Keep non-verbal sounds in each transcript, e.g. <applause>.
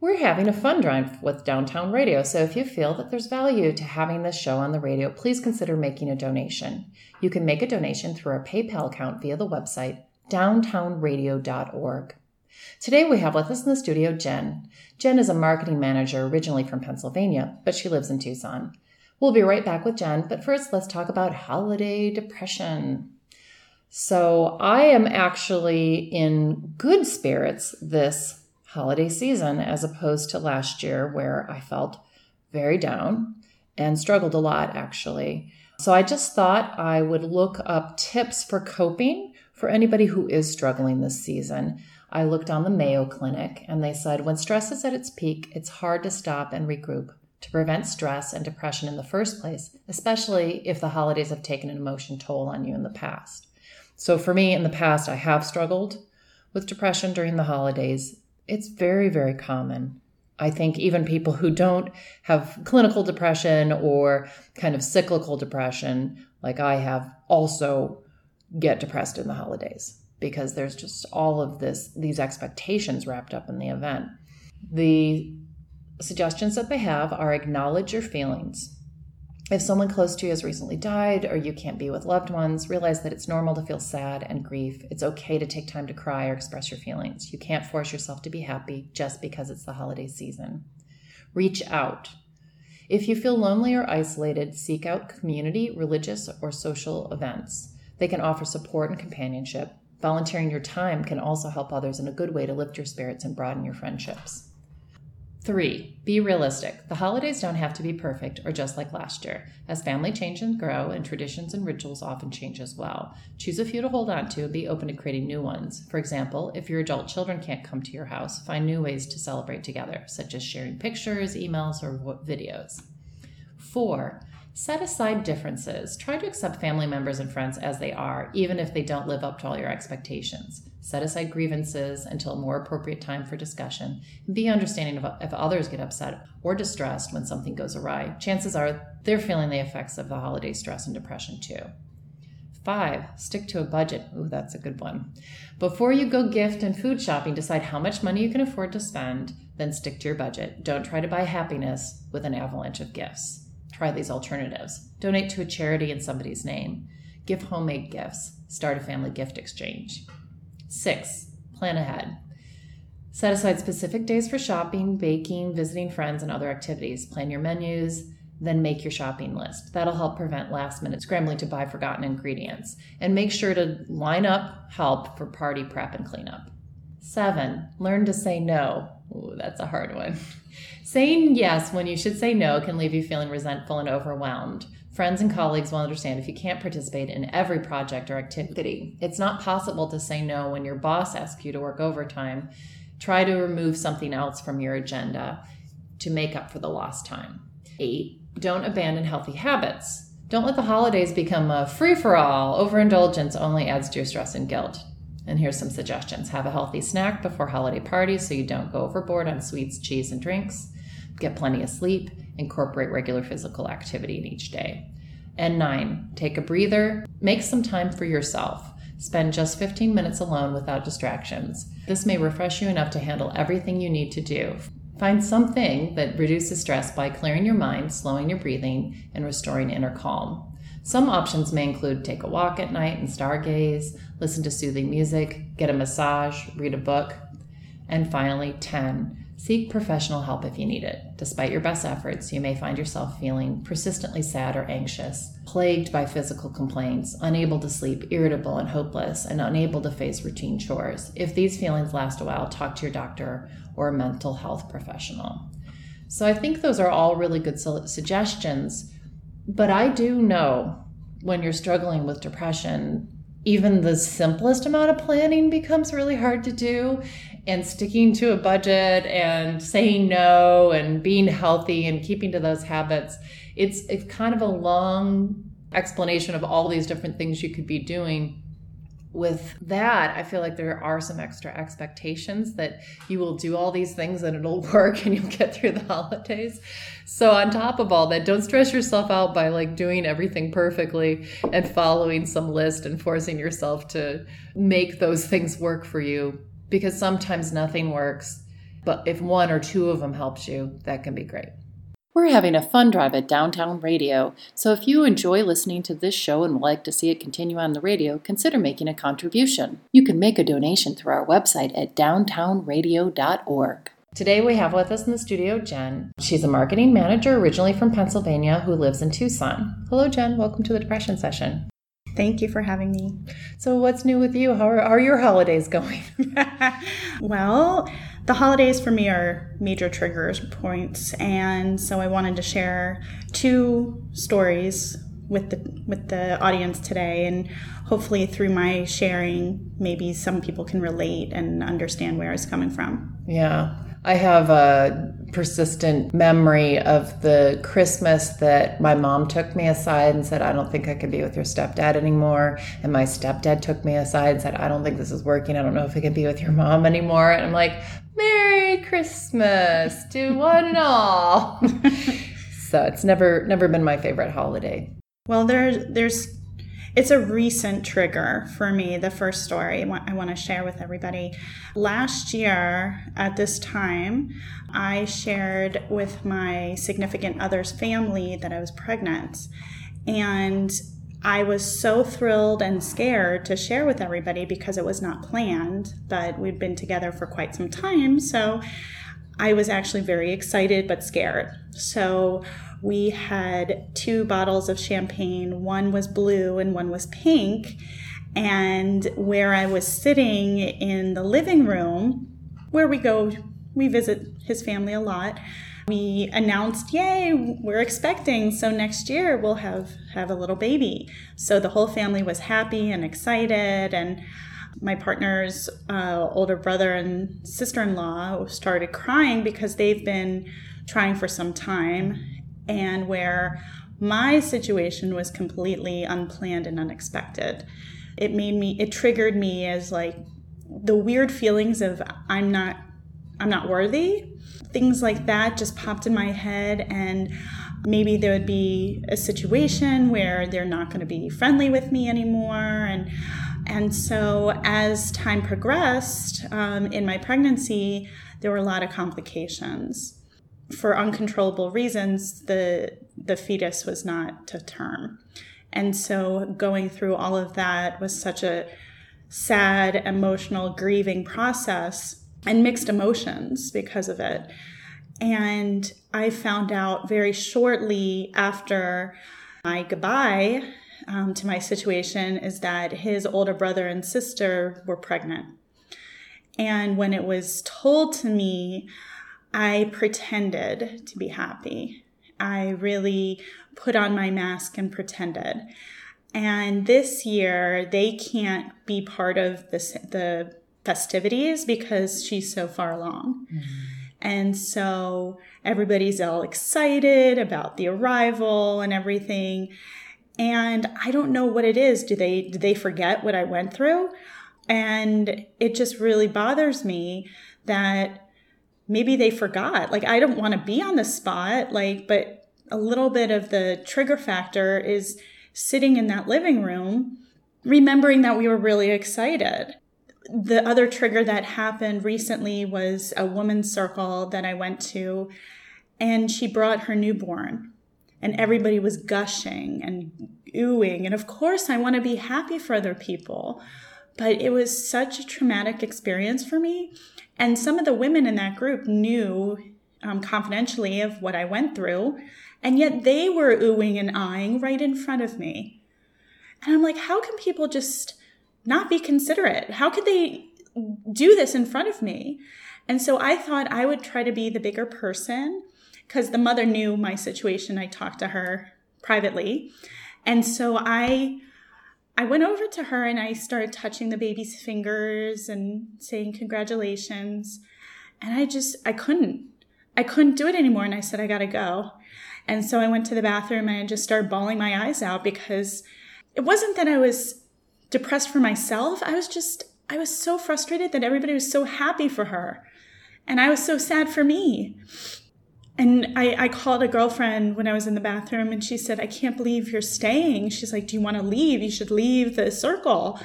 We're having a fun drive with Downtown Radio, so if you feel that there's value to having this show on the radio, please consider making a donation. You can make a donation through our PayPal account via the website downtownradio.org. Today we have with us in the studio Jenn. Jenn is a marketing manager originally from Pennsylvania, but she lives in Tucson. We'll be right back with Jenn, but first let's talk about holiday depression. So, I am actually in good spirits this holiday season as opposed to last year where I felt very down and struggled a lot actually. So, I just thought I would look up tips for coping for anybody who is struggling this season. I looked on the Mayo Clinic and they said when stress is at its peak, it's hard to stop and regroup to prevent stress and depression in the first place, especially if the holidays have taken an emotion toll on you in the past. So for me in the past, I have struggled with depression during the holidays. It's very, very common. I think even people who don't have clinical depression or kind of cyclical depression, like I have, also get depressed in the holidays because there's just all of this these expectations wrapped up in the event. The suggestions that they have are acknowledge your feelings if someone close to you has recently died or you can't be with loved ones, realize that it's normal to feel sad and grief. It's okay to take time to cry or express your feelings. You can't force yourself to be happy just because it's the holiday season. Reach out. If you feel lonely or isolated, seek out community, religious, or social events. They can offer support and companionship. Volunteering your time can also help others in a good way to lift your spirits and broaden your friendships. Three, be realistic. The holidays don't have to be perfect or just like last year, as family change and grow, and traditions and rituals often change as well. Choose a few to hold on to and be open to creating new ones. For example, if your adult children can't come to your house, find new ways to celebrate together, such as sharing pictures, emails, or videos. Four, set aside differences. Try to accept family members and friends as they are, even if they don't live up to all your expectations set aside grievances until a more appropriate time for discussion, be understanding of if others get upset or distressed when something goes awry. Chances are they're feeling the effects of the holiday stress and depression too. Five, stick to a budget. Ooh, that's a good one. Before you go gift and food shopping, decide how much money you can afford to spend, then stick to your budget. Don't try to buy happiness with an avalanche of gifts. Try these alternatives. Donate to a charity in somebody's name. Give homemade gifts. Start a family gift exchange. Six, plan ahead. Set aside specific days for shopping, baking, visiting friends, and other activities. Plan your menus, then make your shopping list. That'll help prevent last minute scrambling to buy forgotten ingredients. And make sure to line up help for party prep and cleanup. Seven, learn to say no. Ooh, that's a hard one. Saying yes when you should say no can leave you feeling resentful and overwhelmed. Friends and colleagues will understand if you can't participate in every project or activity. It's not possible to say no when your boss asks you to work overtime. Try to remove something else from your agenda to make up for the lost time. Eight, don't abandon healthy habits. Don't let the holidays become a free for all. Overindulgence only adds to your stress and guilt. And here's some suggestions have a healthy snack before holiday parties so you don't go overboard on sweets, cheese, and drinks. Get plenty of sleep incorporate regular physical activity in each day. And nine, take a breather, make some time for yourself. Spend just 15 minutes alone without distractions. This may refresh you enough to handle everything you need to do. Find something that reduces stress by clearing your mind, slowing your breathing, and restoring inner calm. Some options may include take a walk at night and stargaze, listen to soothing music, get a massage, read a book. And finally, 10, Seek professional help if you need it. Despite your best efforts, you may find yourself feeling persistently sad or anxious, plagued by physical complaints, unable to sleep, irritable and hopeless, and unable to face routine chores. If these feelings last a while, talk to your doctor or a mental health professional. So I think those are all really good suggestions. But I do know when you're struggling with depression, even the simplest amount of planning becomes really hard to do and sticking to a budget and saying no and being healthy and keeping to those habits. It's, it's kind of a long explanation of all these different things you could be doing with that, I feel like there are some extra expectations that you will do all these things and it'll <laughs> work and you'll get through the holidays. So, on top of all that, don't stress yourself out by like doing everything perfectly and following some list and forcing yourself to make those things work for you because sometimes nothing works. But if one or two of them helps you, that can be great. We're having a fun drive at Downtown Radio, so if you enjoy listening to this show and would like to see it continue on the radio, consider making a contribution. You can make a donation through our website at downtownradio.org. Today we have with us in the studio Jenn. She's a marketing manager originally from Pennsylvania who lives in Tucson. Hello, Jenn. Welcome to the Depression Session. Thank you for having me. So, what's new with you? How are, are your holidays going? <laughs> well, the holidays for me are major triggers points, and so I wanted to share two stories with the with the audience today, and hopefully through my sharing, maybe some people can relate and understand where I was coming from. Yeah, I have a persistent memory of the Christmas that my mom took me aside and said, I don't think I can be with your stepdad anymore. And my stepdad took me aside and said, I don't think this is working. I don't know if I can be with your mom anymore. And I'm like, Merry Christmas to one and all. <laughs> so it's never never been my favorite holiday. Well, there's there's it's a recent trigger for me, the first story I want to share with everybody. Last year at this time, I shared with my significant other's family that I was pregnant. And I was so thrilled and scared to share with everybody because it was not planned, but we'd been together for quite some time. So I was actually very excited but scared. So we had two bottles of champagne. One was blue and one was pink. And where I was sitting in the living room, where we go, we visit his family a lot. We announced, "Yay, we're expecting, so next year we'll have have a little baby." So the whole family was happy and excited, and my partner's uh, older brother and sister-in-law started crying because they've been trying for some time and where my situation was completely unplanned and unexpected. It made me, it triggered me as like the weird feelings of I'm not, I'm not worthy. Things like that just popped in my head and maybe there would be a situation where they're not going to be friendly with me anymore and and so as time progressed um, in my pregnancy there were a lot of complications for uncontrollable reasons, the the fetus was not to term. And so going through all of that was such a sad, emotional, grieving process and mixed emotions because of it. And I found out very shortly after my goodbye um, to my situation is that his older brother and sister were pregnant. And when it was told to me, I pretended to be happy. I really put on my mask and pretended. And this year, they can't be part of the, the festivities because she's so far along. Mm-hmm. And so everybody's all excited about the arrival and everything. And I don't know what it is. Do they, do they forget what I went through? And it just really bothers me that maybe they forgot. Like, I don't want to be on the spot, like, but a little bit of the trigger factor is sitting in that living room, remembering that we were really excited. The other trigger that happened recently was a woman's circle that I went to, and she brought her newborn, and everybody was gushing and oohing. And of course, I want to be happy for other people, but it was such a traumatic experience for me and some of the women in that group knew um, confidentially of what I went through, and yet they were oohing and eyeing right in front of me. And I'm like, how can people just not be considerate? How could they do this in front of me? And so I thought I would try to be the bigger person because the mother knew my situation. I talked to her privately. And so I I went over to her and I started touching the baby's fingers and saying congratulations. And I just, I couldn't. I couldn't do it anymore. And I said, I gotta go. And so I went to the bathroom and I just started bawling my eyes out because it wasn't that I was depressed for myself. I was just, I was so frustrated that everybody was so happy for her. And I was so sad for me. And I, I called a girlfriend when I was in the bathroom and she said, I can't believe you're staying. She's like, Do you want to leave? You should leave the circle.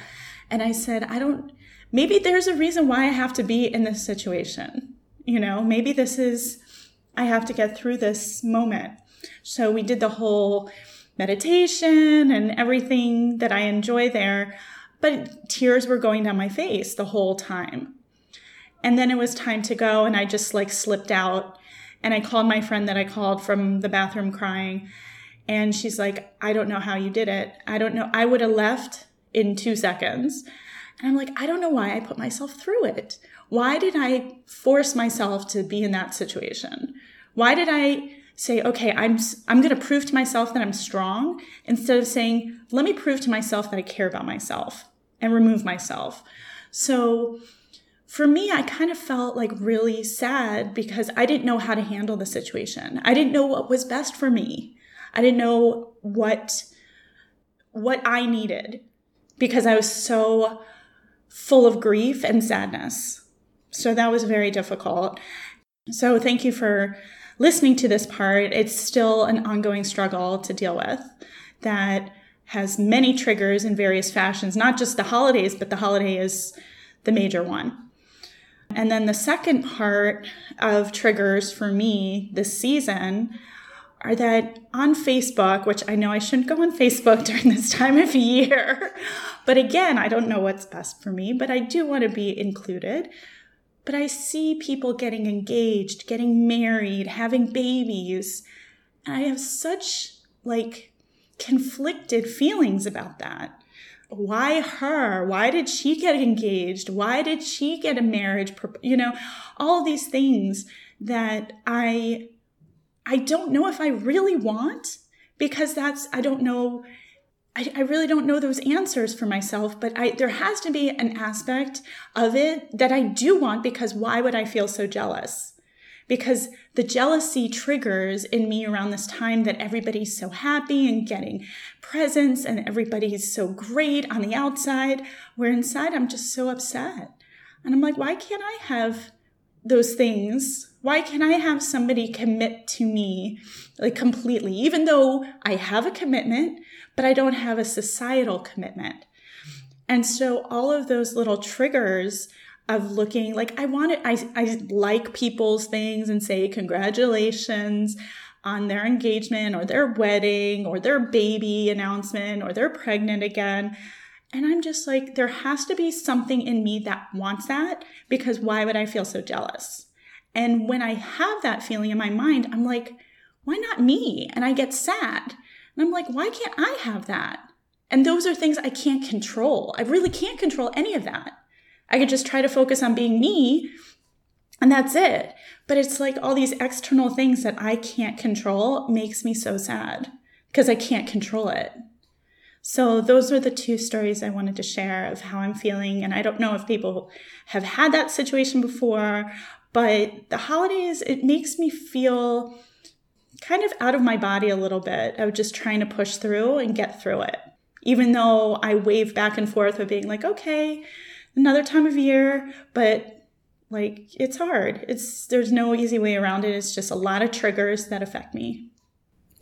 And I said, I don't, maybe there's a reason why I have to be in this situation. You know, maybe this is, I have to get through this moment. So we did the whole meditation and everything that I enjoy there, but tears were going down my face the whole time. And then it was time to go and I just like slipped out and I called my friend that I called from the bathroom crying. And she's like, I don't know how you did it. I don't know. I would have left in two seconds. And I'm like, I don't know why I put myself through it. Why did I force myself to be in that situation? Why did I say, okay, I'm, I'm going to prove to myself that I'm strong instead of saying, let me prove to myself that I care about myself and remove myself. So for me, I kind of felt like really sad because I didn't know how to handle the situation. I didn't know what was best for me. I didn't know what what I needed because I was so full of grief and sadness. So that was very difficult. So thank you for listening to this part. It's still an ongoing struggle to deal with that has many triggers in various fashions, not just the holidays, but the holiday is the major one. And then the second part of triggers for me this season are that on Facebook, which I know I shouldn't go on Facebook <laughs> during this time of year, but again, I don't know what's best for me, but I do want to be included. But I see people getting engaged, getting married, having babies. And I have such like conflicted feelings about that why her? Why did she get <laughs> engaged? Why did she get a marriage? You know, all these things that I I don't know if I really want because that's I don't know I, I really don't know those answers for myself, but I there has to be an aspect of it that I do want because why would I feel so jealous? Because the jealousy triggers in me around this time that everybody's so happy and getting presents and everybody's so great on the outside, where inside I'm just so upset. And I'm like, why can't I have those things? Why can't I have somebody commit to me like completely, even though I have a commitment, but I don't have a societal commitment? And so all of those little triggers of looking like I want it. I, I like people's things and say congratulations on their engagement or their wedding or their baby announcement or they're pregnant again. And I'm just like, there has to be something in me that wants that because why would I feel so jealous? And when I have that feeling in my mind, I'm like, why not me? And I get sad. And I'm like, why can't I have that? And those are things I can't control. I really can't control any of that. I could just try to focus on being me and that's it. But it's like all these external things that I can't control makes me so sad because I can't control it. So those are the two stories I wanted to share of how I'm feeling. And I don't know if people have had that situation before, but the holidays, it makes me feel kind of out of my body a little bit of just trying to push through and get through it. Even though I wave back and forth of being like, okay, another time of year, but like it's hard. It's there's no easy way around it. It's just a lot of triggers that affect me.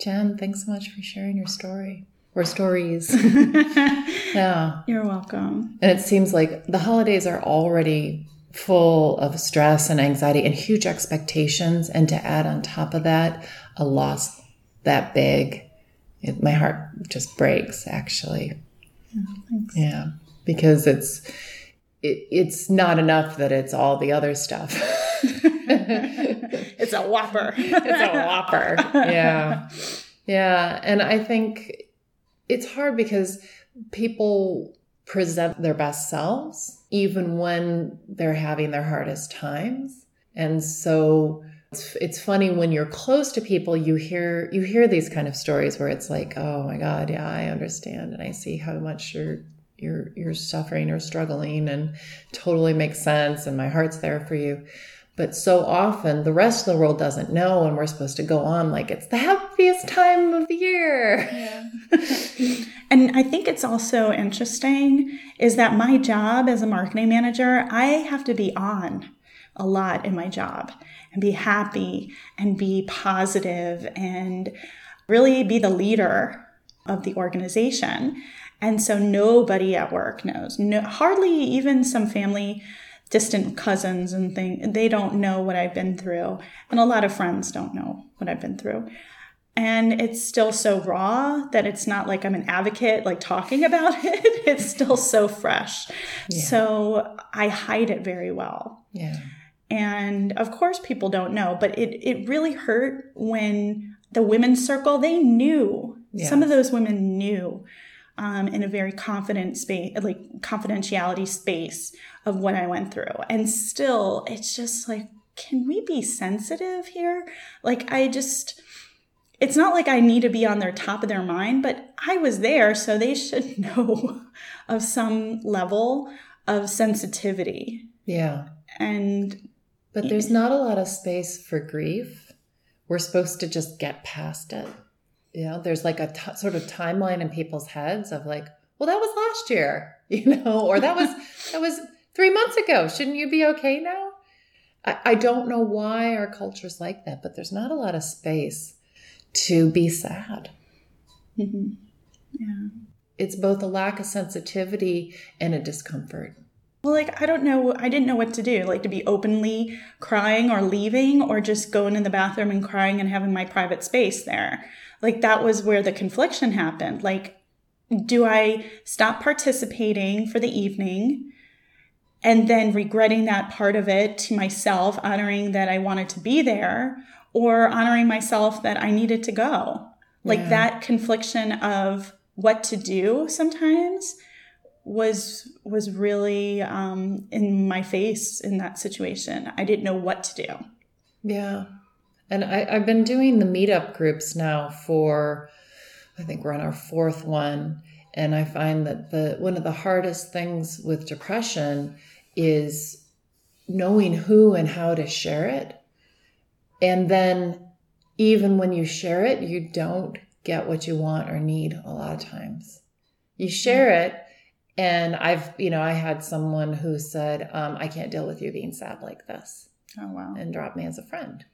Jenn, thanks so much for sharing your story or stories. <laughs> <laughs> yeah. You're welcome. And it seems like the holidays are already full of stress and anxiety and huge expectations. And to add on top of that, a loss that big, it, my heart just breaks actually. Oh, yeah. Because it's, it, it's not enough that it's all the other stuff. it's a whopper. it's a whopper. Yeah. Yeah. And I think it's hard because people present their best selves even when they're having their hardest times. And so It's, it's funny when you're close to people, you hear you hear these kind of stories where it's like, oh my God, yeah, I understand, and I see how much you're you're you're suffering or struggling, and totally makes sense, and my heart's there for you. But so often the rest of the world doesn't know, and we're supposed to go on like it's the happiest time of the year. Yeah. <laughs> and I think it's also interesting is that my job as a marketing manager, I have to be on a lot in my job and be happy and be positive and really be the leader of the organization. And so nobody at work knows. No, hardly even some family distant cousins and things they don't know what I've been through. And a lot of friends don't know what I've been through. And it's still so raw that it's not like I'm an advocate, like talking <laughs> about it. It's still so fresh. Yeah. So I hide it very well. Yeah. And of course, people don't know, but it, it really hurt when the women's circle, they knew. Yes. Some of those women knew um, in a very confident space, like confidentiality space of what I went through. And still, it's just like, can we be sensitive here? Like, I just, it's not like I need to be on their top of their mind, but I was there, so they should <laughs> know of some level of sensitivity. Yeah. And but there's not a lot of space for grief. We're supposed to just get past it. You know, there's like a t- sort of timeline in people's heads of like, well, that was last year, <laughs> you know, or that was that was three months ago. Shouldn't you be okay now? I, I don't know why our culture's like that, but there's not a lot of space to be sad. Mm-hmm. Yeah. It's both a lack of sensitivity and a discomfort. Well, like, I don't know. I didn't know what to do. Like, to be openly crying or leaving, or just going in the bathroom and crying and having my private space there. Like, that was where the confliction happened. Like, do I stop participating for the evening and then regretting that part of it to myself, honoring that I wanted to be there, or honoring myself that I needed to go? Like, yeah. that confliction of what to do sometimes was was really um, in my face in that situation. I didn't know what to do. Yeah, and I, I've been doing the meetup groups now for I think we're on our fourth one, and I find that the one of the hardest things with depression is knowing who and how to share it, and then even when you share it, you don't get what you want or need a lot of times. You share it and I've, you know, I had someone who said, um, I can't deal with you being sad like this. Oh, wow. And drop me as a friend,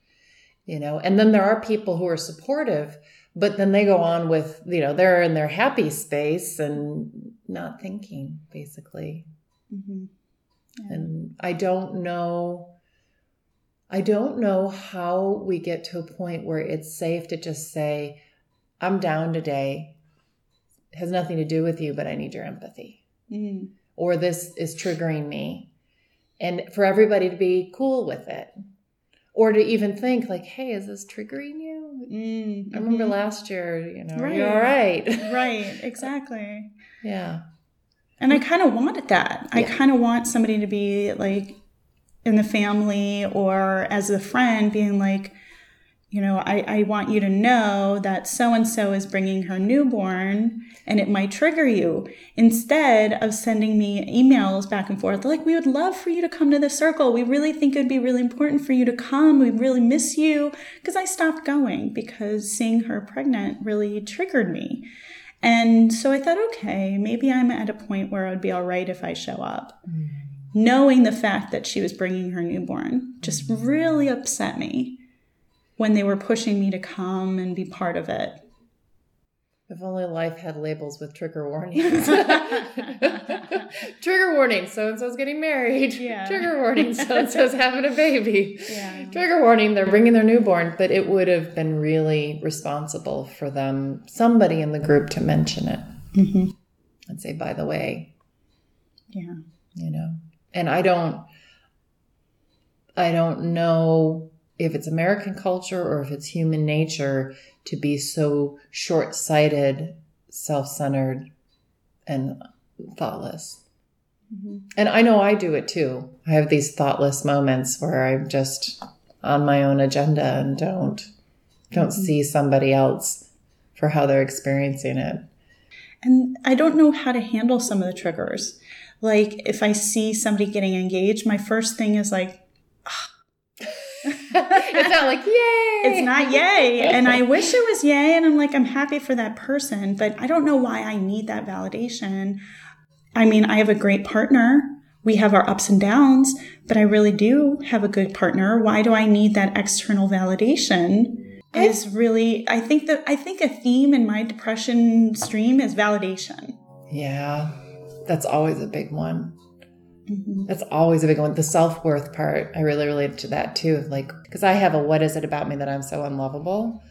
you know. And then there are people who are supportive, but then they go on with, you know, they're in their happy space and not thinking, basically. Mm-hmm. Yeah. And I don't know. I don't know how we get to a point where it's safe to just say, I'm down today. It has nothing to do with you, but I need your empathy mm. or this is triggering me. And for everybody to be cool with it. Or to even think like, hey, is this triggering you? Mm, I remember mm-hmm. last year, you know, right. you're all right. right, <laughs> exactly. Yeah. And I kind of wanted that. Yeah. I kind of want somebody to be like in the family or as a friend being like, you know, I, I want you to know that so and so is bringing her newborn and it might trigger you. Instead of sending me emails back and forth, like, we would love for you to come to the circle. We really think it would be really important for you to come. We really miss you. Because I stopped going because seeing her pregnant really triggered me. And so I thought, okay, maybe I'm at a point where it would be all right if I show up. Mm. Knowing the fact that she was bringing her newborn just really upset me when they were pushing me to come and be part of it. If only life had labels with trigger warnings. <laughs> trigger warning, so and so's getting married. Yeah. Trigger warning, so and so's having a baby. Yeah. Trigger warning, they're bringing their newborn. But it would have been really responsible for them, somebody in the group, to mention it mm-hmm. and say, by the way. Yeah. You know, and I don't, I don't know if it's American culture or if it's human nature to be so short sighted, self centered, and thoughtless. Mm-hmm. And I know I do it too. I have these thoughtless moments where I'm just on my own agenda and don't don't mm-hmm. see somebody else for how they're experiencing it. And I don't know how to handle some of the triggers. Like if I see somebody getting engaged, my first thing is like, it's not like yay. It's not yay. And I <laughs> wish it was yay. And I'm like, I'm happy for that person, but I don't know why I need that validation. I mean, I have a great partner. We have our ups and downs, but I really do have a good partner. Why do I need that external validation? Is really, I think that I think a theme in my depression stream is validation. Yeah, that's always a big one. Mm-hmm. That's always a big one. The self worth part, I really relate to that too. Like, because I have a what is it about me that I'm so unlovable,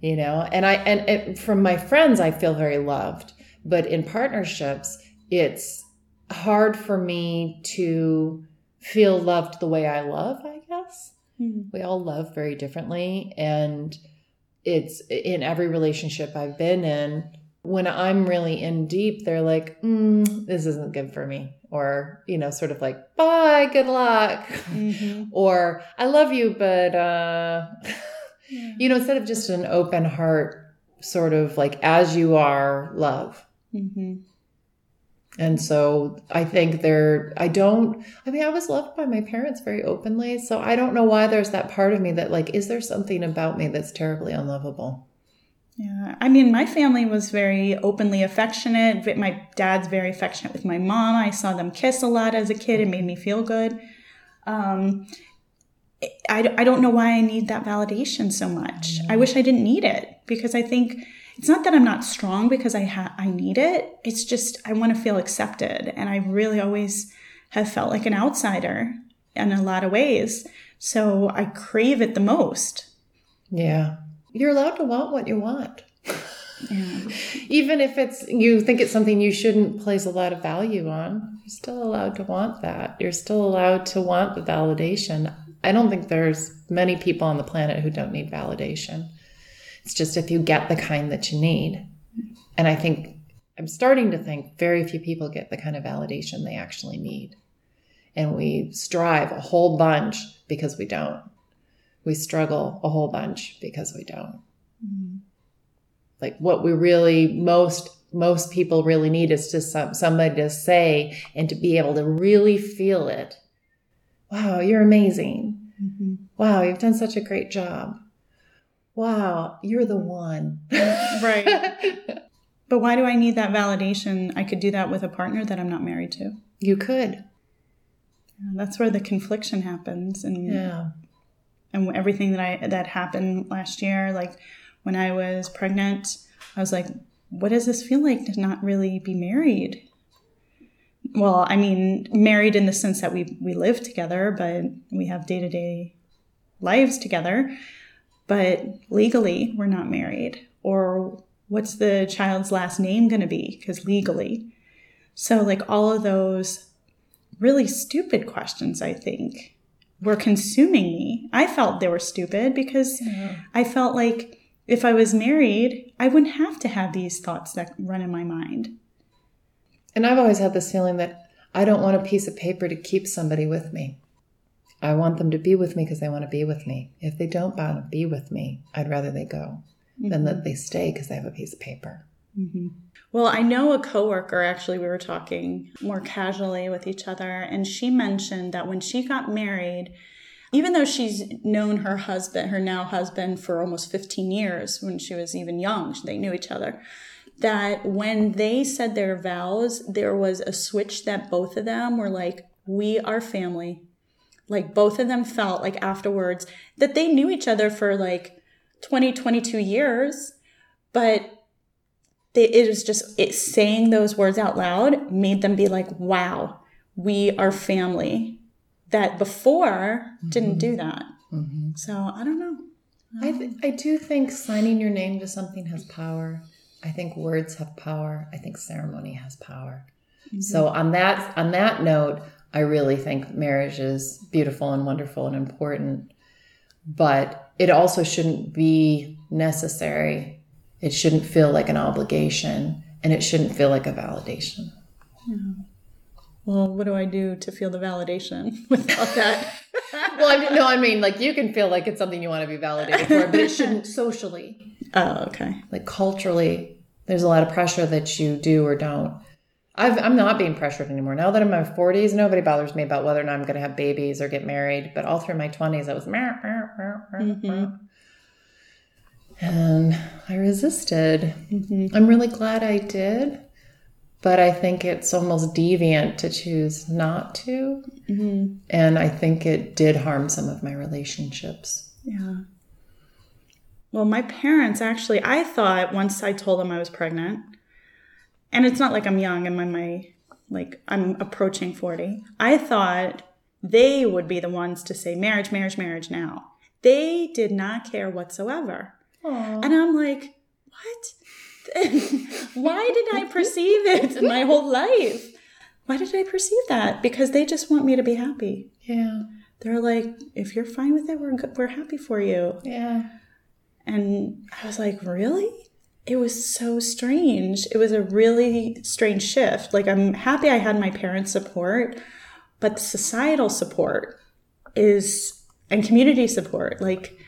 you know? And I, and it, from my friends, I feel very loved. But in partnerships, it's hard for me to feel loved the way I love, I guess. Mm-hmm. We all love very differently. And it's in every relationship I've been in, when I'm really in deep, they're like, mm, this isn't good for me. Or, you know, sort of like, bye, good luck. Mm-hmm. <laughs> or, I love you, but, uh, yeah. you know, instead of just an open heart, sort of like as you are love. Mm-hmm. And so I think there, I don't, I mean, I was loved by my parents very openly. So I don't know why there's that part of me that, like, is there something about me that's terribly unlovable? Yeah, I mean, my family was very openly affectionate. My dad's very affectionate with my mom. I saw them kiss a lot as a kid. It made me feel good. Um, I, I don't know why I need that validation so much. I wish I didn't need it because I think it's not that I'm not strong because I ha- I need it. It's just I want to feel accepted, and I really always have felt like an outsider in a lot of ways. So I crave it the most. Yeah you're allowed to want what you want. Yeah. Even if it's you think it's something you shouldn't place a lot of value on, you're still allowed to want that. You're still allowed to want the validation. I don't think there's many people on the planet who don't need validation. It's just if you get the kind that you need. And I think I'm starting to think very few people get the kind of validation they actually need. And we strive a whole bunch because we don't we struggle a whole bunch because we don't. Mm-hmm. Like what we really most most people really need is just some, somebody to say and to be able to really feel it. Wow, you're amazing. Mm-hmm. Wow, you've done such a great job. Wow, you're the one. right. <laughs> But why do I need that validation? I could do that with a partner that I'm not married to. You could. That's where the confliction happens. And yeah and everything that I that happened last year, like when I was pregnant, I was like, what does this feel like to not really be married? Well, I mean, married in the sense that we we live together, but we have day to day lives together, but legally we're not married. Or what's the child's last name going to be? Because legally, so like all of those really stupid questions, I think were consuming me. I felt they were stupid because yeah. I felt like if I was married, I wouldn't have to have these thoughts that run in my mind. And I've always had this feeling that I don't want a piece of paper to keep somebody with me. I want them to be with me because they want to be with me. If they don't want to be with me, I'd rather they go mm-hmm. than that they stay because they have a piece of paper. Mm-hmm. Well, I know a coworker actually, we were talking more casually with each other, and she mentioned that when she got married, even though she's known her husband, her now husband, for almost 15 years when she was even young, they knew each other, that when they said their vows, there was a switch that both of them were like, We are family. Like both of them felt like afterwards that they knew each other for like 20, 22 years, but it was just it saying those words out loud made them be like wow we are family that before mm-hmm. didn't do that mm-hmm. so i don't know I, th- I do think signing your name to something has power i think words have power i think ceremony has power mm-hmm. so on that on that note i really think marriage is beautiful and wonderful and important but it also shouldn't be necessary it shouldn't feel like an obligation and it shouldn't feel like a validation. well, what do I do to feel the validation <laughs> without that? <laughs> well, I mean, no, I mean, like you can feel like it's something you want to be validated for, but it shouldn't socially. <laughs> Oh, okay. Like culturally, there's a lot of pressure that you do or don't. i am not being pressured anymore. Now that I'm in my 40s, nobody bothers me about whether or not I'm going to have babies or get married. But all through my 20s, I was. Mm-hmm. And I resisted. Mm-hmm. I'm really glad I did but I think it's almost deviant to choose not to. Mm-hmm. And I think it did harm some of my relationships. Yeah. Well, my parents actually, I thought once I told them I was pregnant, and it's not like I'm young, I'm in my, like, I'm approaching 40. I thought they would be the ones to say marriage, marriage, marriage now. They did not care whatsoever. Aww. And I'm like, what? <laughs> why did I perceive it in my whole life? Why did I perceive that? Because they just want me to be happy. Yeah. They're like, if you're fine with it, we're good. we're happy for you. Yeah. And I was like, really? It was so strange. It was a really strange shift. Like I'm happy I had my parents' support, but societal support is and community support. Like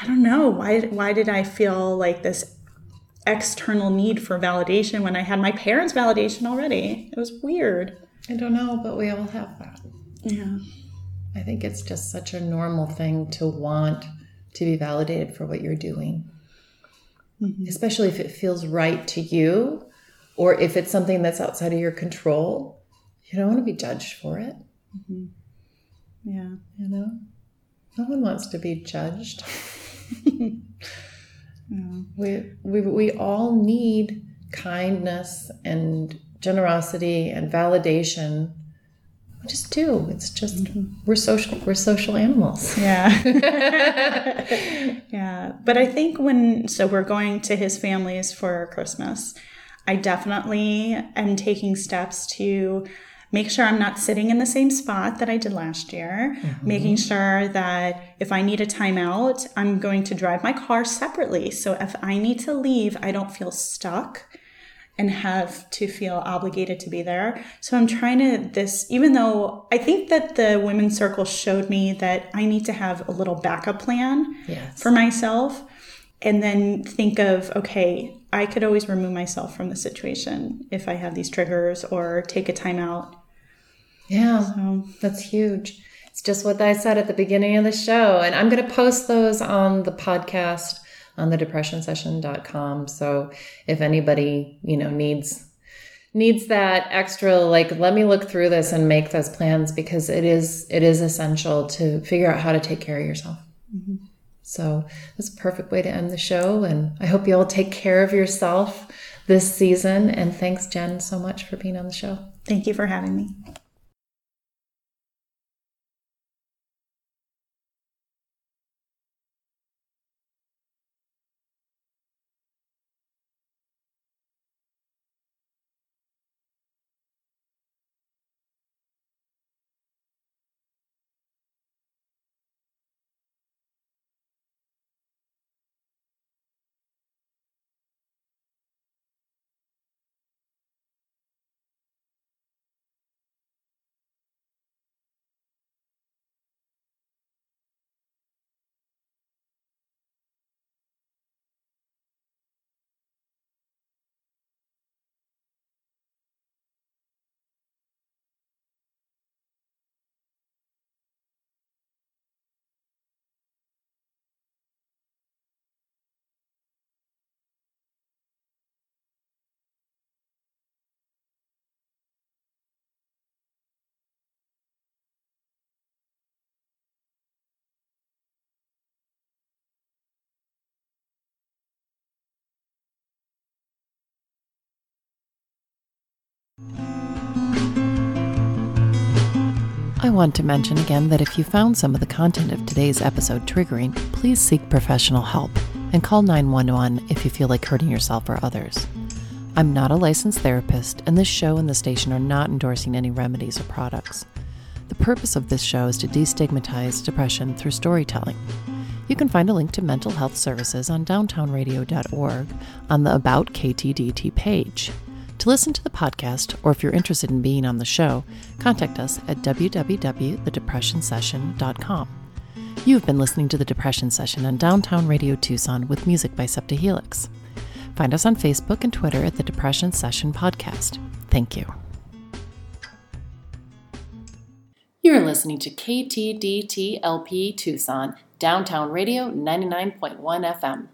I don't know why. Why did I feel like this external need for validation when I had my parents' validation already. It was weird. I don't know, but we all have that. Yeah. I think it's just such a normal thing to want to be validated for what you're doing, mm-hmm. especially if it feels right to you or if it's something that's outside of your control. You don't want to be judged for it. Mm-hmm. Yeah. You know, no one wants to be judged. <laughs> Yeah. <laughs> We, we, we all need kindness and generosity and validation. We just do. It's just mm-hmm. we're social we're social animals. Yeah. <laughs> <laughs> yeah. But I think when so we're going to his family's for Christmas, I definitely am taking steps to make sure I'm not sitting in the same spot that I did last year, mm-hmm. making sure that if I need a timeout, I'm going to drive my car separately. So if I need to leave, I don't feel stuck and have to feel obligated to be there. So I'm trying to this even though I think that the women's circle showed me that I need to have a little backup plan yes. for myself and then think of okay, I could always remove myself from the situation if I have these triggers or take a timeout yeah, so. that's huge. It's just what I said at the beginning of the show. And I'm going to post those on the podcast on the depressionsession.com. So if anybody, you know, needs needs that extra like let me look through this and make those plans because it is it is essential to figure out how to take care of yourself. Mm-hmm. So that's a perfect way to end the show. And I hope you all take care of yourself this season. And thanks, Jenn, so much for being on the show. Thank you for having me. I want to mention again that if you found some of the content of today's episode triggering, please seek professional help and call 911 if you feel like hurting yourself or others. I'm not a licensed therapist, and this show and the station are not endorsing any remedies or products. The purpose of this show is to destigmatize depression through storytelling. You can find a link to mental health services on downtownradio.org on the About KTDT page. To listen to the podcast, or if you're interested in being on the show, contact us at www.thedepressionsession.com. You've been listening to The Depression Session on Downtown Radio Tucson with music by Septahelix. Find us on Facebook and Twitter at The Depression Session Podcast. Thank you. You're listening to KTDTLP Tucson, Downtown Radio 99.1 FM.